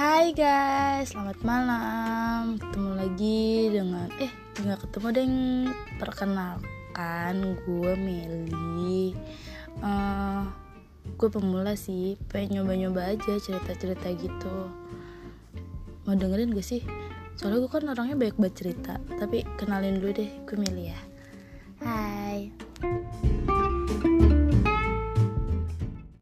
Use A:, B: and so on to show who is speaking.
A: Hai guys, selamat malam. Ketemu lagi dengan eh nggak ketemu deh Perkenalkan, gue Meli. Eh, uh, gue pemula sih, pengen nyoba-nyoba aja cerita-cerita gitu. Mau dengerin gak sih? Soalnya gue kan orangnya banyak banget cerita. Tapi kenalin dulu deh, gue Meli ya.